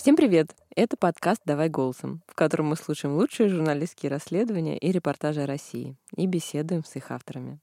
Всем привет! Это подкаст «Давай голосом», в котором мы слушаем лучшие журналистские расследования и репортажи о России и беседуем с их авторами.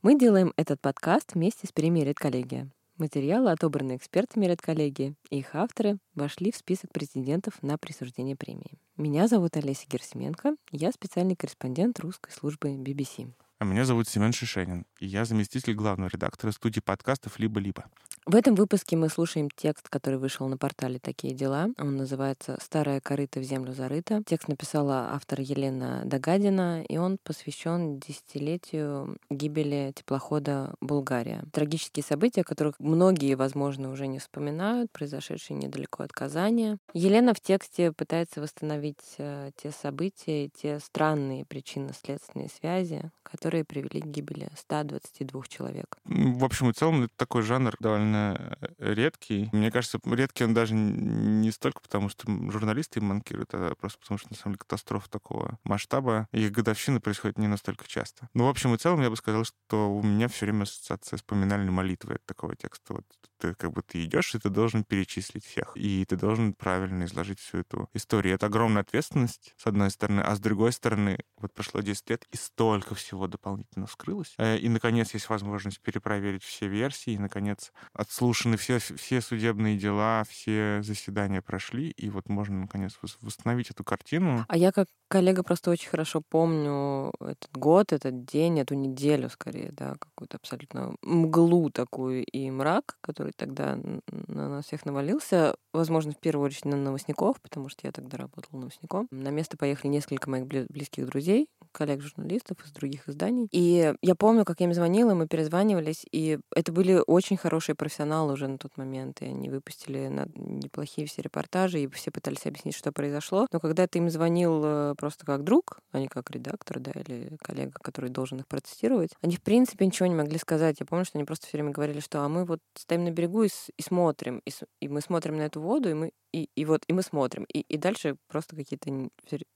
Мы делаем этот подкаст вместе с премией «Редколлегия». Материалы, отобранные экспертами «Редколлегии», и их авторы вошли в список президентов на присуждение премии. Меня зовут Олеся Герсименко, я специальный корреспондент русской службы BBC. А меня зовут Семен Шишенин, и я заместитель главного редактора студии подкастов «Либо-либо». В этом выпуске мы слушаем текст, который вышел на портале «Такие дела». Он называется «Старая корыта в землю зарыта». Текст написала автор Елена Дагадина, и он посвящен десятилетию гибели теплохода «Булгария». Трагические события, о которых многие, возможно, уже не вспоминают, произошедшие недалеко от Казани. Елена в тексте пытается восстановить э, те события, те странные причинно-следственные связи, которые привели к гибели 122 человек. В общем и целом, это такой жанр довольно э, редкий. Мне кажется, редкий он даже не столько потому, что журналисты им манкируют, а просто потому, что, на самом деле, катастрофа такого масштаба, их годовщины происходят не настолько часто. Но, в общем и целом, я бы сказал, что у меня все время ассоциация с поминальной молитвой от такого текста. Вот ты как бы ты идешь, и ты должен перечислить всех. И ты должен правильно изложить всю эту историю. Это огромная ответственность, с одной стороны, а с другой стороны, вот прошло 10 лет, и столько всего дополнительно вскрылось. Э, и, наконец, есть возможность перепроверить все версии, и, наконец, отслушаны все, все судебные дела, все заседания прошли, и вот можно, наконец, восстановить эту картину. А я как коллега просто очень хорошо помню этот год, этот день, эту неделю скорее, да, какую-то абсолютно мглу такую и мрак, который тогда на нас всех навалился. Возможно, в первую очередь на новостников, потому что я тогда работала новостником. На место поехали несколько моих близких друзей, коллег-журналистов из других изданий. И я помню, как я им звонила, мы перезванивались, и это были очень хорошие профессионалы уже на тот момент, и они выпустили неплохие все репортажи, и все пытались объяснить, что произошло. Но когда ты им звонил э, просто как друг, а не как редактор, да, или коллега, который должен их протестировать, они, в принципе, ничего не могли сказать. Я помню, что они просто все время говорили, что а мы вот стоим на берегу и, и смотрим, и, и мы смотрим на эту воду, и мы и, и вот, и мы смотрим. И, и дальше просто какие-то...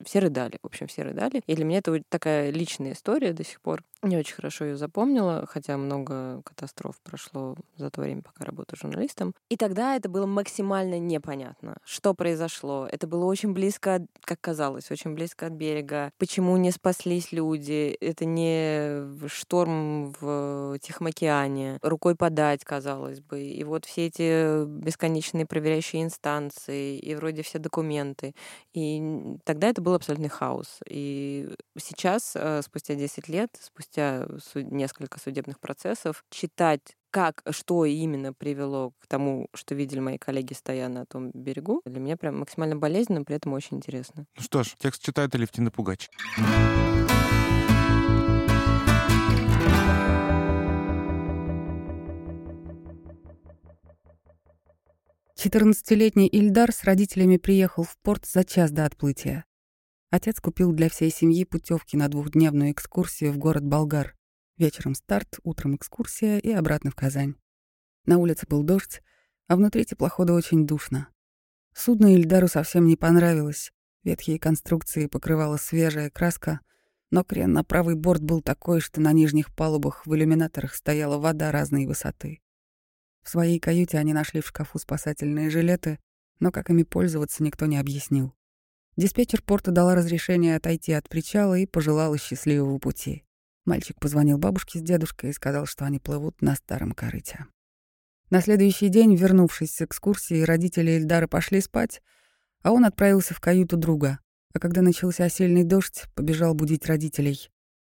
Все, рыдали, в общем, все рыдали. И для меня это такая личная история до сих пор. Не очень хорошо ее запомнила, хотя много катастроф прошло за то время, пока работаю журналистом. И тогда это было максимально непонятно, что произошло. Это было очень близко, как казалось, очень близко от берега. Почему не спаслись люди? Это не шторм в Тихом океане. Рукой подать, казалось бы. И вот все эти бесконечные проверяющие инстанции, и вроде все документы. И тогда это был абсолютный хаос. И сейчас, э, спустя 10 лет, спустя спустя несколько судебных процессов, читать как, что именно привело к тому, что видели мои коллеги, стоя на том берегу, для меня прям максимально болезненно, при этом очень интересно. Ну что ж, текст читает Алевтина Пугач. Четырнадцатилетний Ильдар с родителями приехал в порт за час до отплытия. Отец купил для всей семьи путевки на двухдневную экскурсию в город Болгар. Вечером старт, утром экскурсия и обратно в Казань. На улице был дождь, а внутри теплохода очень душно. Судно Ильдару совсем не понравилось. Ветхие конструкции покрывала свежая краска, но крен на правый борт был такой, что на нижних палубах в иллюминаторах стояла вода разной высоты. В своей каюте они нашли в шкафу спасательные жилеты, но как ими пользоваться никто не объяснил. Диспетчер порта дала разрешение отойти от причала и пожелала счастливого пути. Мальчик позвонил бабушке с дедушкой и сказал, что они плывут на старом корыте. На следующий день, вернувшись с экскурсии, родители Эльдара пошли спать, а он отправился в каюту друга. А когда начался сильный дождь, побежал будить родителей.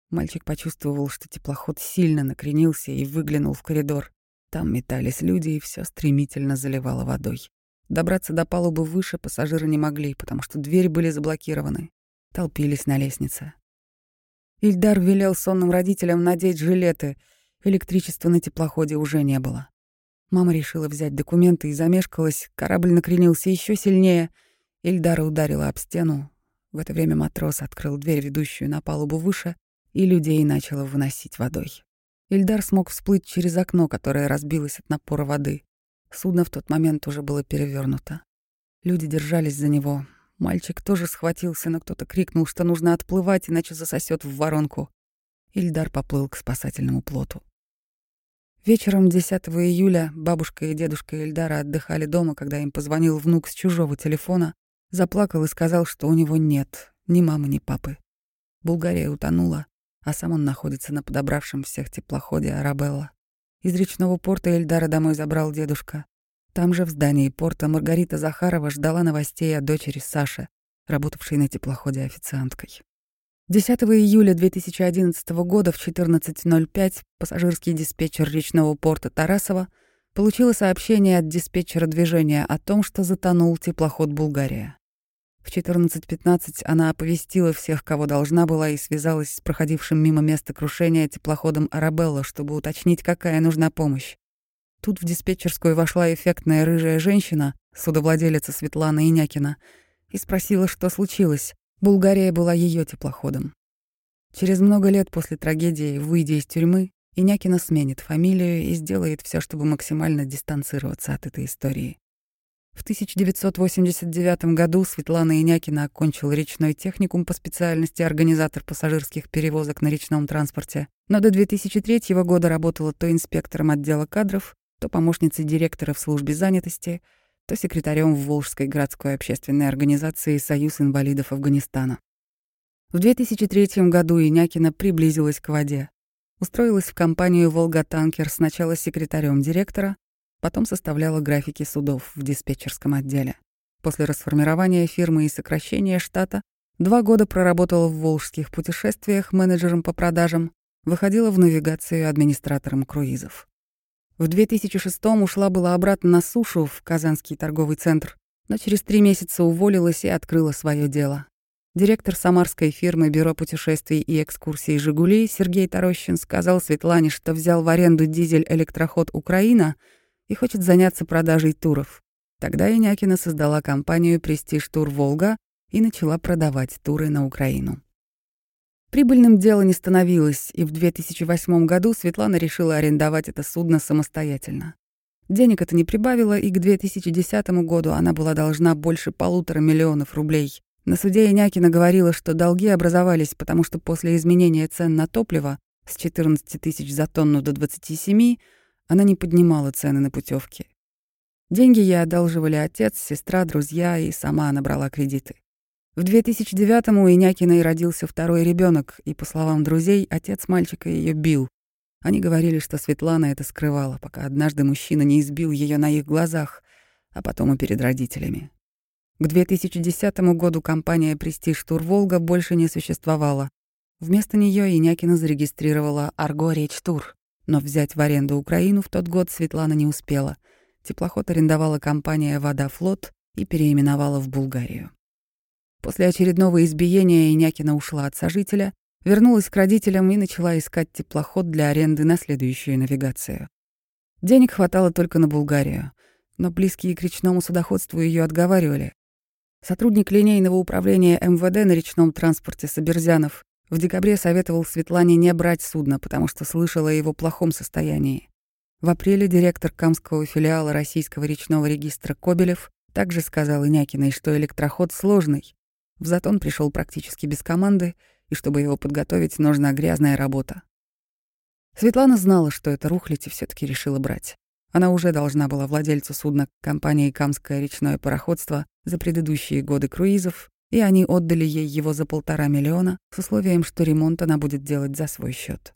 Мальчик почувствовал, что теплоход сильно накренился и выглянул в коридор. Там метались люди, и все стремительно заливало водой. Добраться до палубы выше пассажиры не могли, потому что двери были заблокированы. Толпились на лестнице. Ильдар велел сонным родителям надеть жилеты. Электричества на теплоходе уже не было. Мама решила взять документы и замешкалась. Корабль накренился еще сильнее. Ильдара ударила об стену. В это время матрос открыл дверь, ведущую на палубу выше, и людей начало выносить водой. Ильдар смог всплыть через окно, которое разбилось от напора воды. Судно в тот момент уже было перевернуто. Люди держались за него. Мальчик тоже схватился, но кто-то крикнул, что нужно отплывать, иначе засосет в воронку. Ильдар поплыл к спасательному плоту. Вечером 10 июля бабушка и дедушка Эльдара отдыхали дома, когда им позвонил внук с чужого телефона, заплакал и сказал, что у него нет ни мамы, ни папы. Булгария утонула, а сам он находится на подобравшем всех теплоходе Арабелла. Из речного порта Эльдара домой забрал дедушка. Там же, в здании порта, Маргарита Захарова ждала новостей о дочери Саши, работавшей на теплоходе официанткой. 10 июля 2011 года в 14.05 пассажирский диспетчер речного порта Тарасова получила сообщение от диспетчера движения о том, что затонул теплоход «Булгария». В 14.15 она оповестила всех, кого должна была, и связалась с проходившим мимо места крушения теплоходом «Арабелла», чтобы уточнить, какая нужна помощь. Тут в диспетчерскую вошла эффектная рыжая женщина, судовладелица Светлана Инякина, и спросила, что случилось. Булгария была ее теплоходом. Через много лет после трагедии, выйдя из тюрьмы, Инякина сменит фамилию и сделает все, чтобы максимально дистанцироваться от этой истории. В 1989 году Светлана Инякина окончила речной техникум по специальности организатор пассажирских перевозок на речном транспорте, но до 2003 года работала то инспектором отдела кадров, то помощницей директора в службе занятости — то секретарем в Волжской городской общественной организации «Союз инвалидов Афганистана». В 2003 году Инякина приблизилась к воде. Устроилась в компанию «Волга-танкер» сначала секретарем директора, потом составляла графики судов в диспетчерском отделе. После расформирования фирмы и сокращения штата два года проработала в волжских путешествиях менеджером по продажам, выходила в навигацию администратором круизов. В 2006-м ушла была обратно на сушу в Казанский торговый центр, но через три месяца уволилась и открыла свое дело. Директор самарской фирмы Бюро путешествий и экскурсий «Жигули» Сергей Тарощин сказал Светлане, что взял в аренду дизель-электроход «Украина» и хочет заняться продажей туров. Тогда Инякина создала компанию «Престиж Тур Волга» и начала продавать туры на Украину. Прибыльным дело не становилось, и в 2008 году Светлана решила арендовать это судно самостоятельно. Денег это не прибавило, и к 2010 году она была должна больше полутора миллионов рублей. На суде Инякина говорила, что долги образовались, потому что после изменения цен на топливо с 14 тысяч за тонну до 27 она не поднимала цены на путевки. Деньги ей одалживали отец, сестра, друзья, и сама она брала кредиты. В 2009-м у Инякиной родился второй ребенок, и, по словам друзей, отец мальчика ее бил. Они говорили, что Светлана это скрывала, пока однажды мужчина не избил ее на их глазах, а потом и перед родителями. К 2010 году компания «Престиж Тур Волга» больше не существовала. Вместо нее Инякина зарегистрировала «Арго Речь Тур», но взять в аренду Украину в тот год Светлана не успела. Теплоход арендовала компания «Вода Флот» и переименовала в Булгарию. После очередного избиения Инякина ушла от сожителя, вернулась к родителям и начала искать теплоход для аренды на следующую навигацию. Денег хватало только на Булгарию, но близкие к речному судоходству ее отговаривали. Сотрудник линейного управления МВД на речном транспорте Соберзянов в декабре советовал Светлане не брать судно, потому что слышала о его плохом состоянии. В апреле директор Камского филиала Российского речного регистра Кобелев также сказал Инякиной, что электроход сложный, в Затон пришел практически без команды, и чтобы его подготовить, нужна грязная работа. Светлана знала, что это рухлить, и все таки решила брать. Она уже должна была владельцу судна компании «Камское речное пароходство» за предыдущие годы круизов, и они отдали ей его за полтора миллиона с условием, что ремонт она будет делать за свой счет.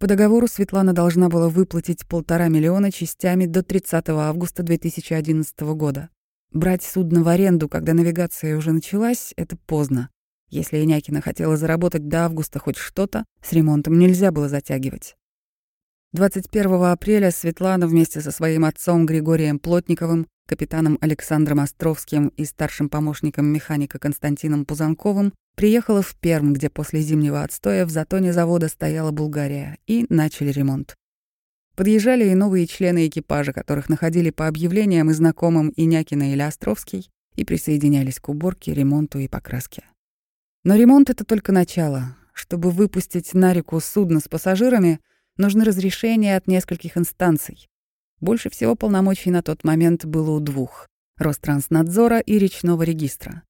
По договору Светлана должна была выплатить полтора миллиона частями до 30 августа 2011 года. Брать судно в аренду, когда навигация уже началась, это поздно. Если Инякина хотела заработать до августа хоть что-то, с ремонтом нельзя было затягивать. 21 апреля Светлана вместе со своим отцом Григорием Плотниковым, капитаном Александром Островским и старшим помощником механика Константином Пузанковым приехала в Перм, где после зимнего отстоя в затоне завода стояла Булгария, и начали ремонт. Подъезжали и новые члены экипажа, которых находили по объявлениям и знакомым Инякина или Островский, и присоединялись к уборке, ремонту и покраске. Но ремонт — это только начало. Чтобы выпустить на реку судно с пассажирами, нужны разрешения от нескольких инстанций. Больше всего полномочий на тот момент было у двух — Ространснадзора и речного регистра.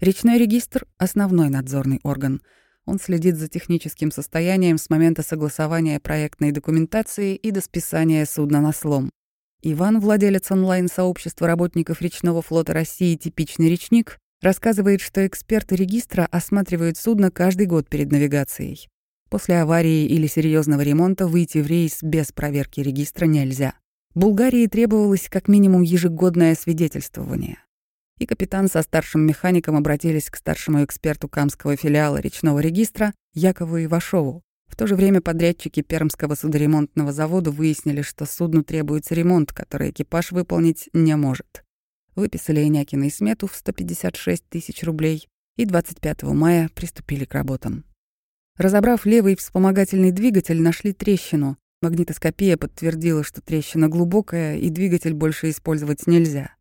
Речной регистр — основной надзорный орган. Он следит за техническим состоянием с момента согласования проектной документации и до списания судна на слом. Иван, владелец онлайн-сообщества работников речного флота России «Типичный речник», рассказывает, что эксперты регистра осматривают судно каждый год перед навигацией. После аварии или серьезного ремонта выйти в рейс без проверки регистра нельзя. Булгарии требовалось как минимум ежегодное свидетельствование. И капитан со старшим механиком обратились к старшему эксперту Камского филиала речного регистра Якову Ивашову, в то же время подрядчики Пермского судоремонтного завода выяснили, что судну требуется ремонт, который экипаж выполнить не может. Выписали Инякиной смету в 156 тысяч рублей и 25 мая приступили к работам. Разобрав левый вспомогательный двигатель, нашли трещину. Магнитоскопия подтвердила, что трещина глубокая и двигатель больше использовать нельзя.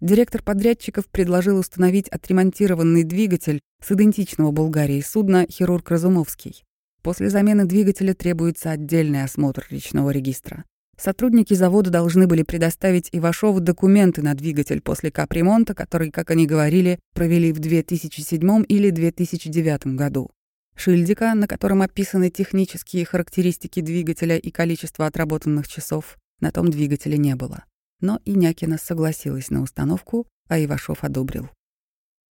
Директор подрядчиков предложил установить отремонтированный двигатель с идентичного Болгарии судна «Хирург Разумовский». После замены двигателя требуется отдельный осмотр речного регистра. Сотрудники завода должны были предоставить Ивашову документы на двигатель после капремонта, который, как они говорили, провели в 2007 или 2009 году. Шильдика, на котором описаны технические характеристики двигателя и количество отработанных часов, на том двигателе не было. Но Инякина согласилась на установку, а Ивашов одобрил.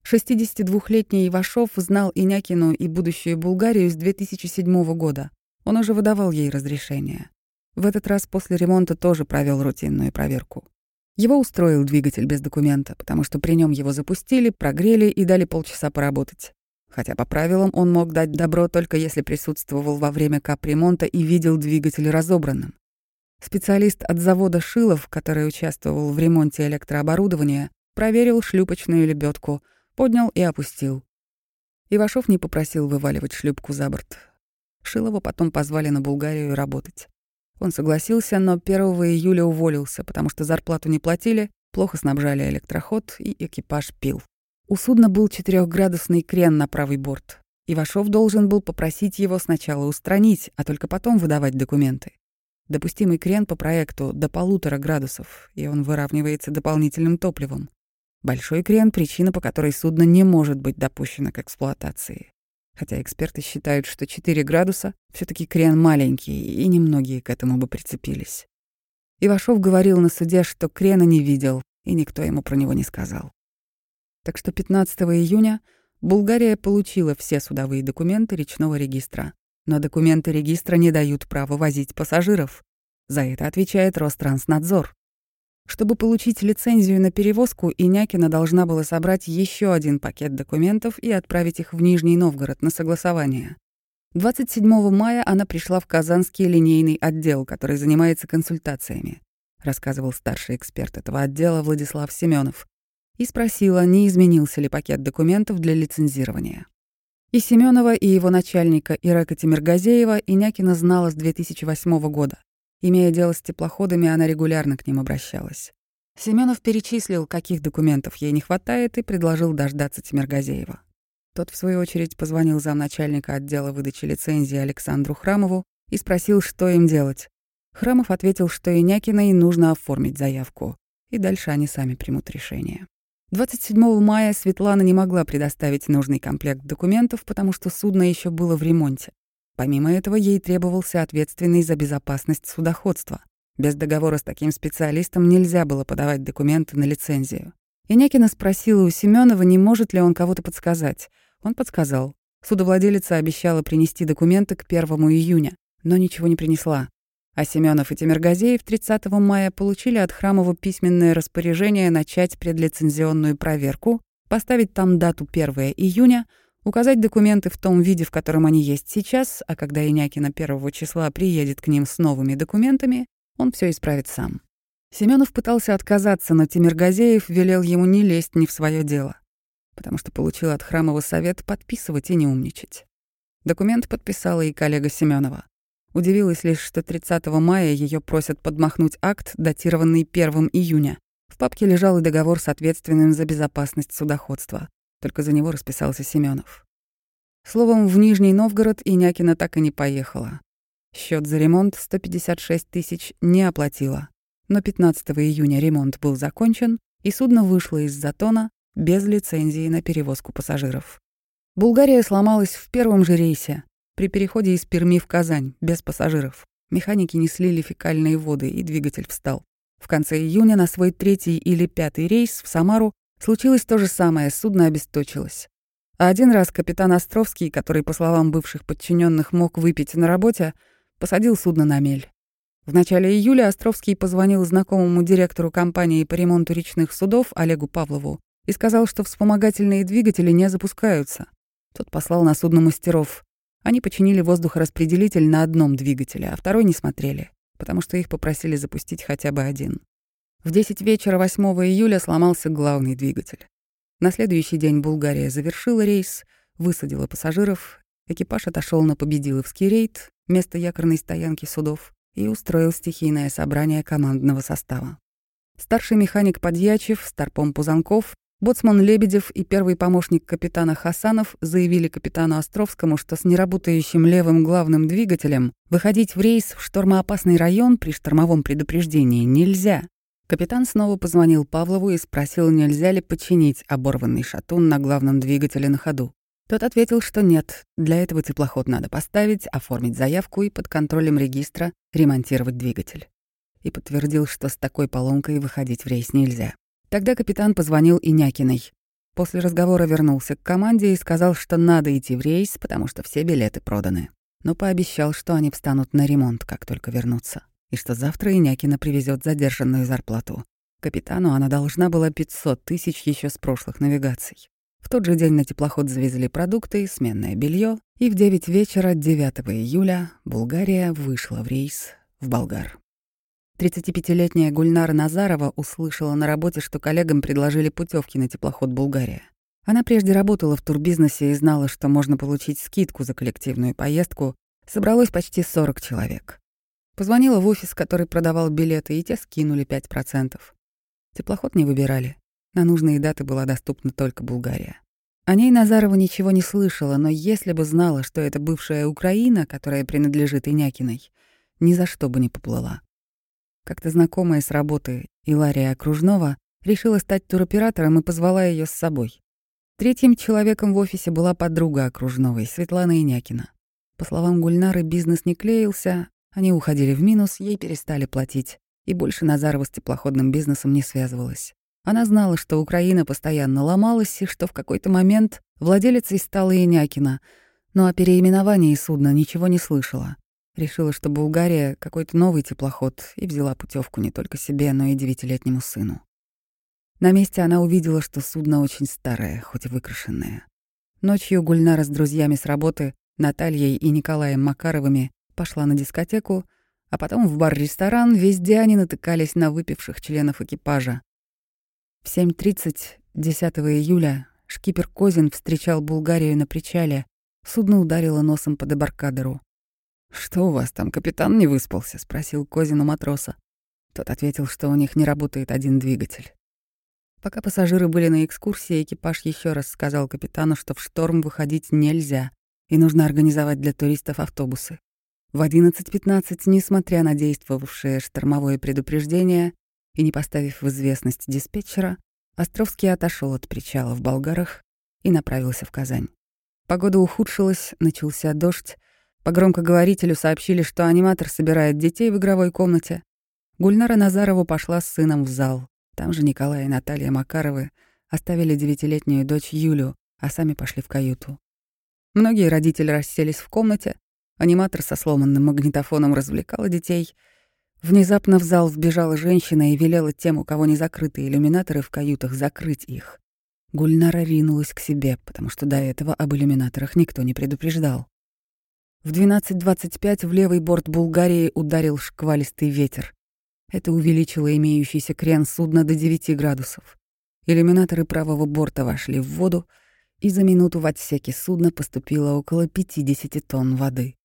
62-летний Ивашов знал Инякину и будущую Булгарию с 2007 года. Он уже выдавал ей разрешение. В этот раз после ремонта тоже провел рутинную проверку. Его устроил двигатель без документа, потому что при нем его запустили, прогрели и дали полчаса поработать. Хотя по правилам он мог дать добро только если присутствовал во время капремонта и видел двигатель разобранным. Специалист от завода Шилов, который участвовал в ремонте электрооборудования, проверил шлюпочную лебедку, поднял и опустил. Ивашов не попросил вываливать шлюпку за борт. Шилова потом позвали на Булгарию работать. Он согласился, но 1 июля уволился, потому что зарплату не платили, плохо снабжали электроход и экипаж пил. У судна был четырехградусный крен на правый борт. Ивашов должен был попросить его сначала устранить, а только потом выдавать документы. Допустимый крен по проекту до полутора градусов, и он выравнивается дополнительным топливом. Большой крен — причина, по которой судно не может быть допущено к эксплуатации. Хотя эксперты считают, что 4 градуса все таки крен маленький, и немногие к этому бы прицепились. Ивашов говорил на суде, что крена не видел, и никто ему про него не сказал. Так что 15 июня Булгария получила все судовые документы речного регистра. Но документы регистра не дают права возить пассажиров. За это отвечает Ространснадзор. Чтобы получить лицензию на перевозку, Инякина должна была собрать еще один пакет документов и отправить их в Нижний Новгород на согласование. 27 мая она пришла в Казанский линейный отдел, который занимается консультациями, рассказывал старший эксперт этого отдела Владислав Семенов, и спросила, не изменился ли пакет документов для лицензирования. И Семенова, и его начальника Ирека Тимиргазеева Инякина знала с 2008 года. Имея дело с теплоходами, она регулярно к ним обращалась. Семенов перечислил, каких документов ей не хватает, и предложил дождаться Тимиргазеева. Тот, в свою очередь, позвонил замначальника отдела выдачи лицензии Александру Храмову и спросил, что им делать. Храмов ответил, что Инякиной нужно оформить заявку, и дальше они сами примут решение. 27 мая Светлана не могла предоставить нужный комплект документов, потому что судно еще было в ремонте. Помимо этого, ей требовался ответственный за безопасность судоходства. Без договора с таким специалистом нельзя было подавать документы на лицензию. Инякина спросила у Семенова, не может ли он кого-то подсказать. Он подсказал. Судовладелица обещала принести документы к 1 июня, но ничего не принесла. А Семенов и Тимиргазеев 30 мая получили от Храмова письменное распоряжение начать предлицензионную проверку, поставить там дату 1 июня, указать документы в том виде, в котором они есть сейчас, а когда Инякина первого числа приедет к ним с новыми документами, он все исправит сам. Семенов пытался отказаться, но Тимиргазеев велел ему не лезть ни в свое дело, потому что получил от Храмова совет подписывать и не умничать. Документ подписала и коллега Семенова. Удивилась лишь, что 30 мая ее просят подмахнуть акт, датированный 1 июня. В папке лежал и договор с ответственным за безопасность судоходства. Только за него расписался Семенов. Словом, в Нижний Новгород Инякина так и не поехала. Счет за ремонт 156 тысяч не оплатила. Но 15 июня ремонт был закончен, и судно вышло из затона без лицензии на перевозку пассажиров. Булгария сломалась в первом же рейсе, при переходе из Перми в Казань, без пассажиров. Механики не слили фекальные воды, и двигатель встал. В конце июня на свой третий или пятый рейс в Самару случилось то же самое, судно обесточилось. А один раз капитан Островский, который, по словам бывших подчиненных, мог выпить на работе, посадил судно на мель. В начале июля Островский позвонил знакомому директору компании по ремонту речных судов Олегу Павлову и сказал, что вспомогательные двигатели не запускаются. Тот послал на судно мастеров. Они починили воздухораспределитель на одном двигателе, а второй не смотрели, потому что их попросили запустить хотя бы один. В 10 вечера 8 июля сломался главный двигатель. На следующий день Булгария завершила рейс, высадила пассажиров, экипаж отошел на Победиловский рейд, место якорной стоянки судов, и устроил стихийное собрание командного состава. Старший механик Подьячев, старпом Пузанков Боцман Лебедев и первый помощник капитана Хасанов заявили капитану Островскому, что с неработающим левым главным двигателем выходить в рейс в штормоопасный район при штормовом предупреждении нельзя. Капитан снова позвонил Павлову и спросил, нельзя ли починить оборванный шатун на главном двигателе на ходу. Тот ответил, что нет, для этого теплоход надо поставить, оформить заявку и под контролем регистра ремонтировать двигатель. И подтвердил, что с такой поломкой выходить в рейс нельзя. Тогда капитан позвонил Инякиной. После разговора вернулся к команде и сказал, что надо идти в рейс, потому что все билеты проданы. Но пообещал, что они встанут на ремонт, как только вернутся, и что завтра Инякина привезет задержанную зарплату. Капитану она должна была 500 тысяч еще с прошлых навигаций. В тот же день на теплоход завезли продукты, сменное белье, и в 9 вечера 9 июля Булгария вышла в рейс в Болгар. 35-летняя Гульнара Назарова услышала на работе, что коллегам предложили путевки на теплоход «Булгария». Она прежде работала в турбизнесе и знала, что можно получить скидку за коллективную поездку. Собралось почти 40 человек. Позвонила в офис, который продавал билеты, и те скинули 5%. Теплоход не выбирали. На нужные даты была доступна только Булгария. О ней Назарова ничего не слышала, но если бы знала, что это бывшая Украина, которая принадлежит Инякиной, ни за что бы не поплыла. Как-то знакомая с работы Илария Окружнова решила стать туроператором и позвала ее с собой. Третьим человеком в офисе была подруга Окружновой, Светлана Инякина. По словам Гульнары, бизнес не клеился, они уходили в минус, ей перестали платить, и больше Назарова с теплоходным бизнесом не связывалась. Она знала, что Украина постоянно ломалась и что в какой-то момент владелицей стала Инякина, но о переименовании судна ничего не слышала. Решила, что Булгария — какой-то новый теплоход, и взяла путевку не только себе, но и девятилетнему сыну. На месте она увидела, что судно очень старое, хоть и выкрашенное. Ночью Гульнара с друзьями с работы, Натальей и Николаем Макаровыми, пошла на дискотеку, а потом в бар-ресторан, везде они натыкались на выпивших членов экипажа. В 7.30 10 июля шкипер Козин встречал Булгарию на причале, судно ударило носом по дебаркадеру. «Что у вас там, капитан не выспался?» — спросил Козин у матроса. Тот ответил, что у них не работает один двигатель. Пока пассажиры были на экскурсии, экипаж еще раз сказал капитану, что в шторм выходить нельзя, и нужно организовать для туристов автобусы. В 11.15, несмотря на действовавшее штормовое предупреждение и не поставив в известность диспетчера, Островский отошел от причала в Болгарах и направился в Казань. Погода ухудшилась, начался дождь, по громкоговорителю сообщили, что аниматор собирает детей в игровой комнате. Гульнара Назарову пошла с сыном в зал. Там же Николай и Наталья Макаровы оставили девятилетнюю дочь Юлю, а сами пошли в каюту. Многие родители расселись в комнате. Аниматор со сломанным магнитофоном развлекала детей. Внезапно в зал вбежала женщина и велела тем, у кого не закрыты иллюминаторы в каютах, закрыть их. Гульнара ринулась к себе, потому что до этого об иллюминаторах никто не предупреждал. В 12.25 в левый борт Булгарии ударил шквалистый ветер. Это увеличило имеющийся крен судна до 9 градусов. Иллюминаторы правого борта вошли в воду, и за минуту в отсеке судна поступило около 50 тонн воды.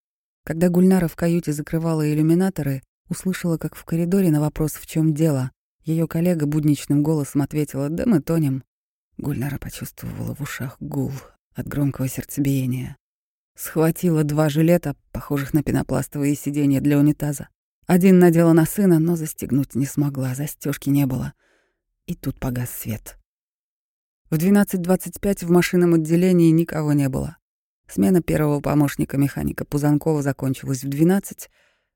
Когда Гульнара в каюте закрывала иллюминаторы, услышала, как в коридоре на вопрос «в чем дело?» ее коллега будничным голосом ответила «Да мы тонем». Гульнара почувствовала в ушах гул от громкого сердцебиения. Схватила два жилета, похожих на пенопластовые сиденья для унитаза. Один надела на сына, но застегнуть не смогла, застежки не было. И тут погас свет. В 12.25 в машинном отделении никого не было. Смена первого помощника механика Пузанкова закончилась в 12,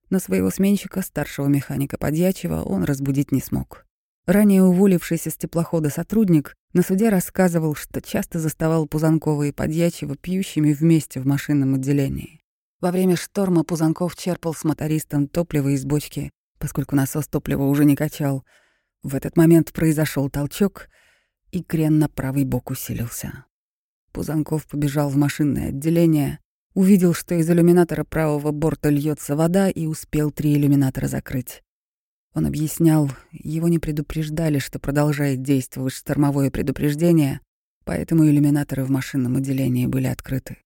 но своего сменщика, старшего механика Подьячева, он разбудить не смог. Ранее уволившийся с теплохода сотрудник на суде рассказывал, что часто заставал Пузанкова и Подьячева пьющими вместе в машинном отделении. Во время шторма Пузанков черпал с мотористом топливо из бочки, поскольку насос топлива уже не качал. В этот момент произошел толчок, и крен на правый бок усилился. Пузанков побежал в машинное отделение, увидел, что из иллюминатора правого борта льется вода и успел три иллюминатора закрыть. Он объяснял, его не предупреждали, что продолжает действовать штормовое предупреждение, поэтому иллюминаторы в машинном отделении были открыты.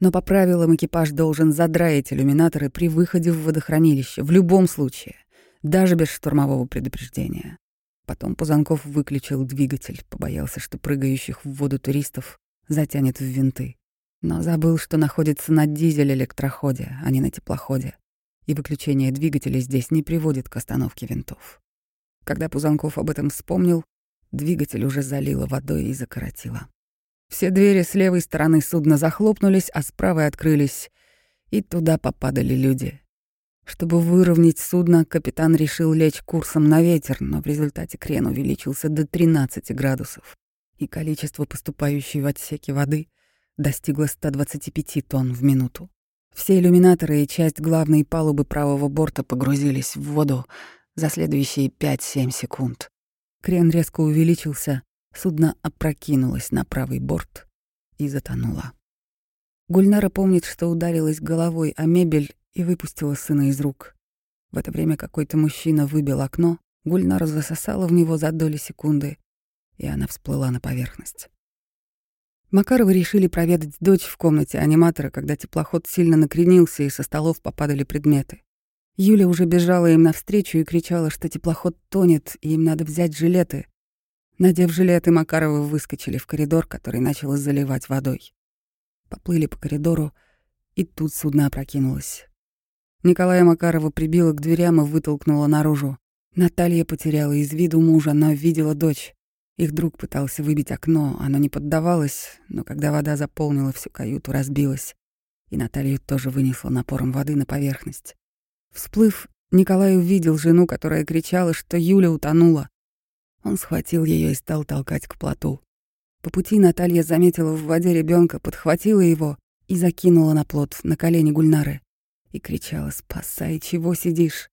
Но по правилам экипаж должен задраить иллюминаторы при выходе в водохранилище, в любом случае, даже без штормового предупреждения. Потом Пузанков выключил двигатель, побоялся, что прыгающих в воду туристов затянет в винты. Но забыл, что находится на дизель-электроходе, а не на теплоходе, и выключение двигателя здесь не приводит к остановке винтов. Когда Пузанков об этом вспомнил, двигатель уже залило водой и закоротило. Все двери с левой стороны судна захлопнулись, а с правой открылись, и туда попадали люди. Чтобы выровнять судно, капитан решил лечь курсом на ветер, но в результате крен увеличился до 13 градусов и количество поступающей в отсеке воды достигло 125 тонн в минуту. Все иллюминаторы и часть главной палубы правого борта погрузились в воду за следующие 5-7 секунд. Крен резко увеличился, судно опрокинулось на правый борт и затонуло. Гульнара помнит, что ударилась головой о мебель и выпустила сына из рук. В это время какой-то мужчина выбил окно, Гульнара засосала в него за доли секунды, и она всплыла на поверхность. Макаровы решили проведать дочь в комнате аниматора, когда теплоход сильно накренился и со столов попадали предметы. Юля уже бежала им навстречу и кричала, что теплоход тонет, и им надо взять жилеты. Надев жилеты, Макаровы выскочили в коридор, который начало заливать водой. Поплыли по коридору, и тут судно опрокинулось. Николая Макарова прибила к дверям и вытолкнула наружу. Наталья потеряла из виду мужа, но видела дочь. Их друг пытался выбить окно, оно не поддавалось, но когда вода заполнила всю каюту, разбилась, и Наталью тоже вынесло напором воды на поверхность. Всплыв, Николай увидел жену, которая кричала, что Юля утонула. Он схватил ее и стал толкать к плоту. По пути Наталья заметила в воде ребенка, подхватила его и закинула на плот на колени Гульнары и кричала «Спасай, чего сидишь?».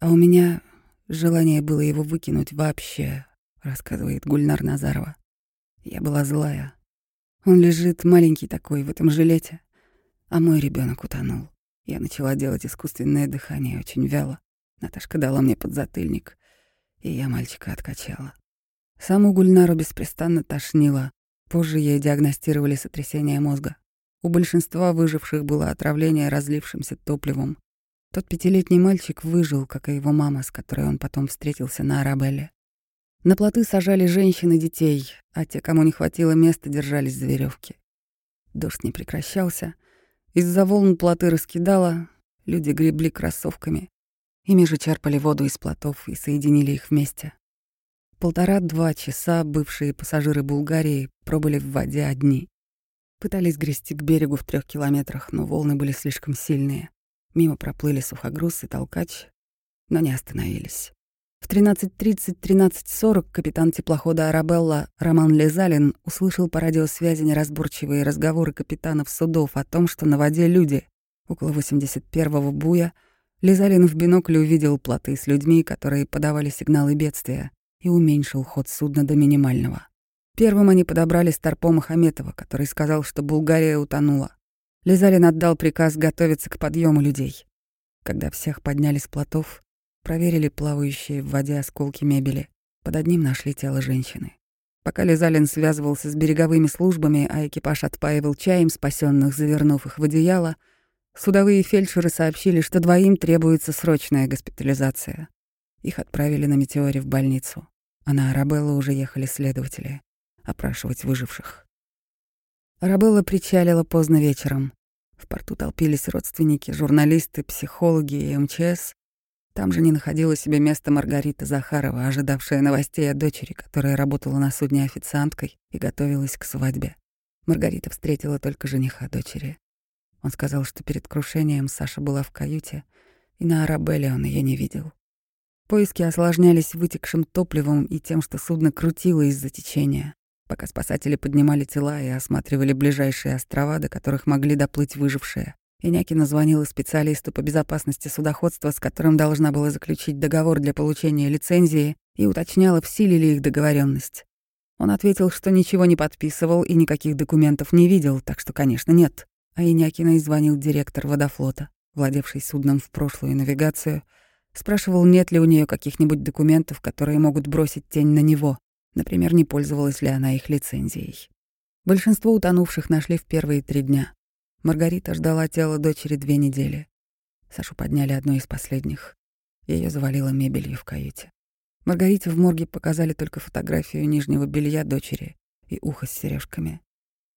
А у меня желание было его выкинуть вообще, рассказывает Гульнар Назарова. Я была злая. Он лежит маленький такой в этом жилете, а мой ребенок утонул. Я начала делать искусственное дыхание очень вяло. Наташка дала мне подзатыльник, и я мальчика откачала. Саму Гульнару беспрестанно тошнило. Позже ей диагностировали сотрясение мозга. У большинства выживших было отравление разлившимся топливом. Тот пятилетний мальчик выжил, как и его мама, с которой он потом встретился на Арабелле. На плоты сажали женщин и детей, а те, кому не хватило места, держались за веревки. Дождь не прекращался. Из-за волн плоты раскидало, люди гребли кроссовками. Ими же черпали воду из плотов и соединили их вместе. Полтора-два часа бывшие пассажиры Булгарии пробыли в воде одни. Пытались грести к берегу в трех километрах, но волны были слишком сильные. Мимо проплыли сухогруз и толкач, но не остановились. В 13.30-13.40 капитан теплохода «Арабелла» Роман Лизалин услышал по радиосвязи неразборчивые разговоры капитанов судов о том, что на воде люди. Около 81-го буя Лизалин в бинокль увидел плоты с людьми, которые подавали сигналы бедствия, и уменьшил ход судна до минимального. Первым они подобрали Старпома Хаметова, который сказал, что Булгария утонула. Лизалин отдал приказ готовиться к подъему людей. Когда всех подняли с плотов, Проверили плавающие в воде осколки мебели. Под одним нашли тело женщины. Пока Лизалин связывался с береговыми службами, а экипаж отпаивал чаем спасенных, завернув их в одеяло, судовые фельдшеры сообщили, что двоим требуется срочная госпитализация. Их отправили на метеоре в больницу, а на Арабеллу уже ехали следователи опрашивать выживших. Арабелла причалила поздно вечером. В порту толпились родственники, журналисты, психологи и МЧС. Там же не находила себе места Маргарита Захарова, ожидавшая новостей о дочери, которая работала на судне официанткой и готовилась к свадьбе. Маргарита встретила только жениха дочери. Он сказал, что перед крушением Саша была в каюте, и на Арабелле он ее не видел. Поиски осложнялись вытекшим топливом и тем, что судно крутило из-за течения, пока спасатели поднимали тела и осматривали ближайшие острова, до которых могли доплыть выжившие. Инякина звонила специалисту по безопасности судоходства, с которым должна была заключить договор для получения лицензии, и уточняла, в силе ли их договоренность. Он ответил, что ничего не подписывал и никаких документов не видел, так что, конечно, нет. А Инякиной звонил директор водофлота, владевший судном в прошлую навигацию, спрашивал, нет ли у нее каких-нибудь документов, которые могут бросить тень на него, например, не пользовалась ли она их лицензией. Большинство утонувших нашли в первые три дня. Маргарита ждала тело дочери две недели. Сашу подняли одной из последних. Ее завалило мебелью в каюте. Маргарите в морге показали только фотографию нижнего белья дочери и ухо с сережками.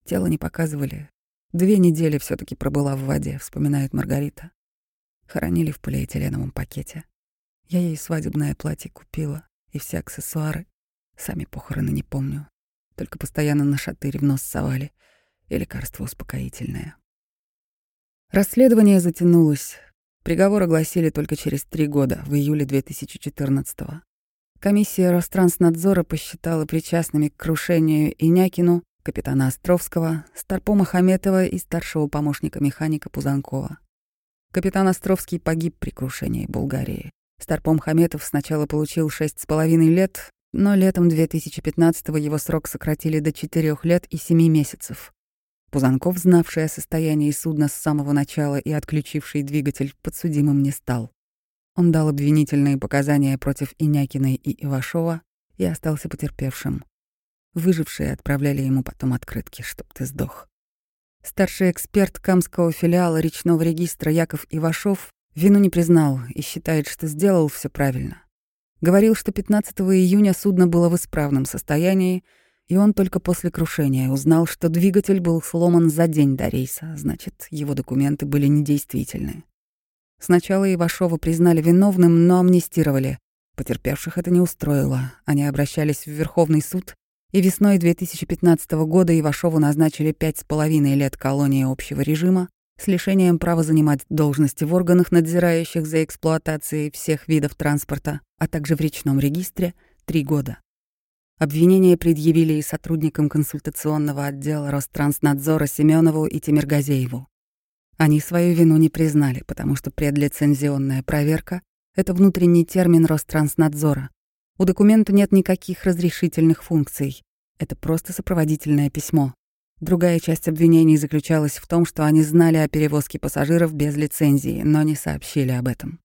Тело не показывали. Две недели все таки пробыла в воде, вспоминает Маргарита. Хоронили в полиэтиленовом пакете. Я ей свадебное платье купила и все аксессуары. Сами похороны не помню. Только постоянно на шатырь в нос совали и лекарство успокоительное. Расследование затянулось. Приговор огласили только через три года, в июле 2014 -го. Комиссия Ространснадзора посчитала причастными к крушению Инякину, капитана Островского, Старпома Хаметова и старшего помощника механика Пузанкова. Капитан Островский погиб при крушении Булгарии. Старпом Хаметов сначала получил шесть с половиной лет, но летом 2015-го его срок сократили до четырех лет и семи месяцев. Пузанков, знавший о состоянии судна с самого начала и отключивший двигатель, подсудимым не стал. Он дал обвинительные показания против Инякиной и Ивашова и остался потерпевшим. Выжившие отправляли ему потом открытки, чтоб ты сдох. Старший эксперт Камского филиала речного регистра Яков Ивашов вину не признал и считает, что сделал все правильно. Говорил, что 15 июня судно было в исправном состоянии, и он только после крушения узнал, что двигатель был сломан за день до рейса, значит, его документы были недействительны. Сначала Ивашова признали виновным, но амнистировали. Потерпевших это не устроило. Они обращались в Верховный суд, и весной 2015 года Ивашову назначили пять с половиной лет колонии общего режима с лишением права занимать должности в органах, надзирающих за эксплуатацией всех видов транспорта, а также в речном регистре — три года. Обвинения предъявили и сотрудникам консультационного отдела Ространснадзора Семенову и Тимиргазееву. Они свою вину не признали, потому что предлицензионная проверка — это внутренний термин Ространснадзора. У документа нет никаких разрешительных функций. Это просто сопроводительное письмо. Другая часть обвинений заключалась в том, что они знали о перевозке пассажиров без лицензии, но не сообщили об этом.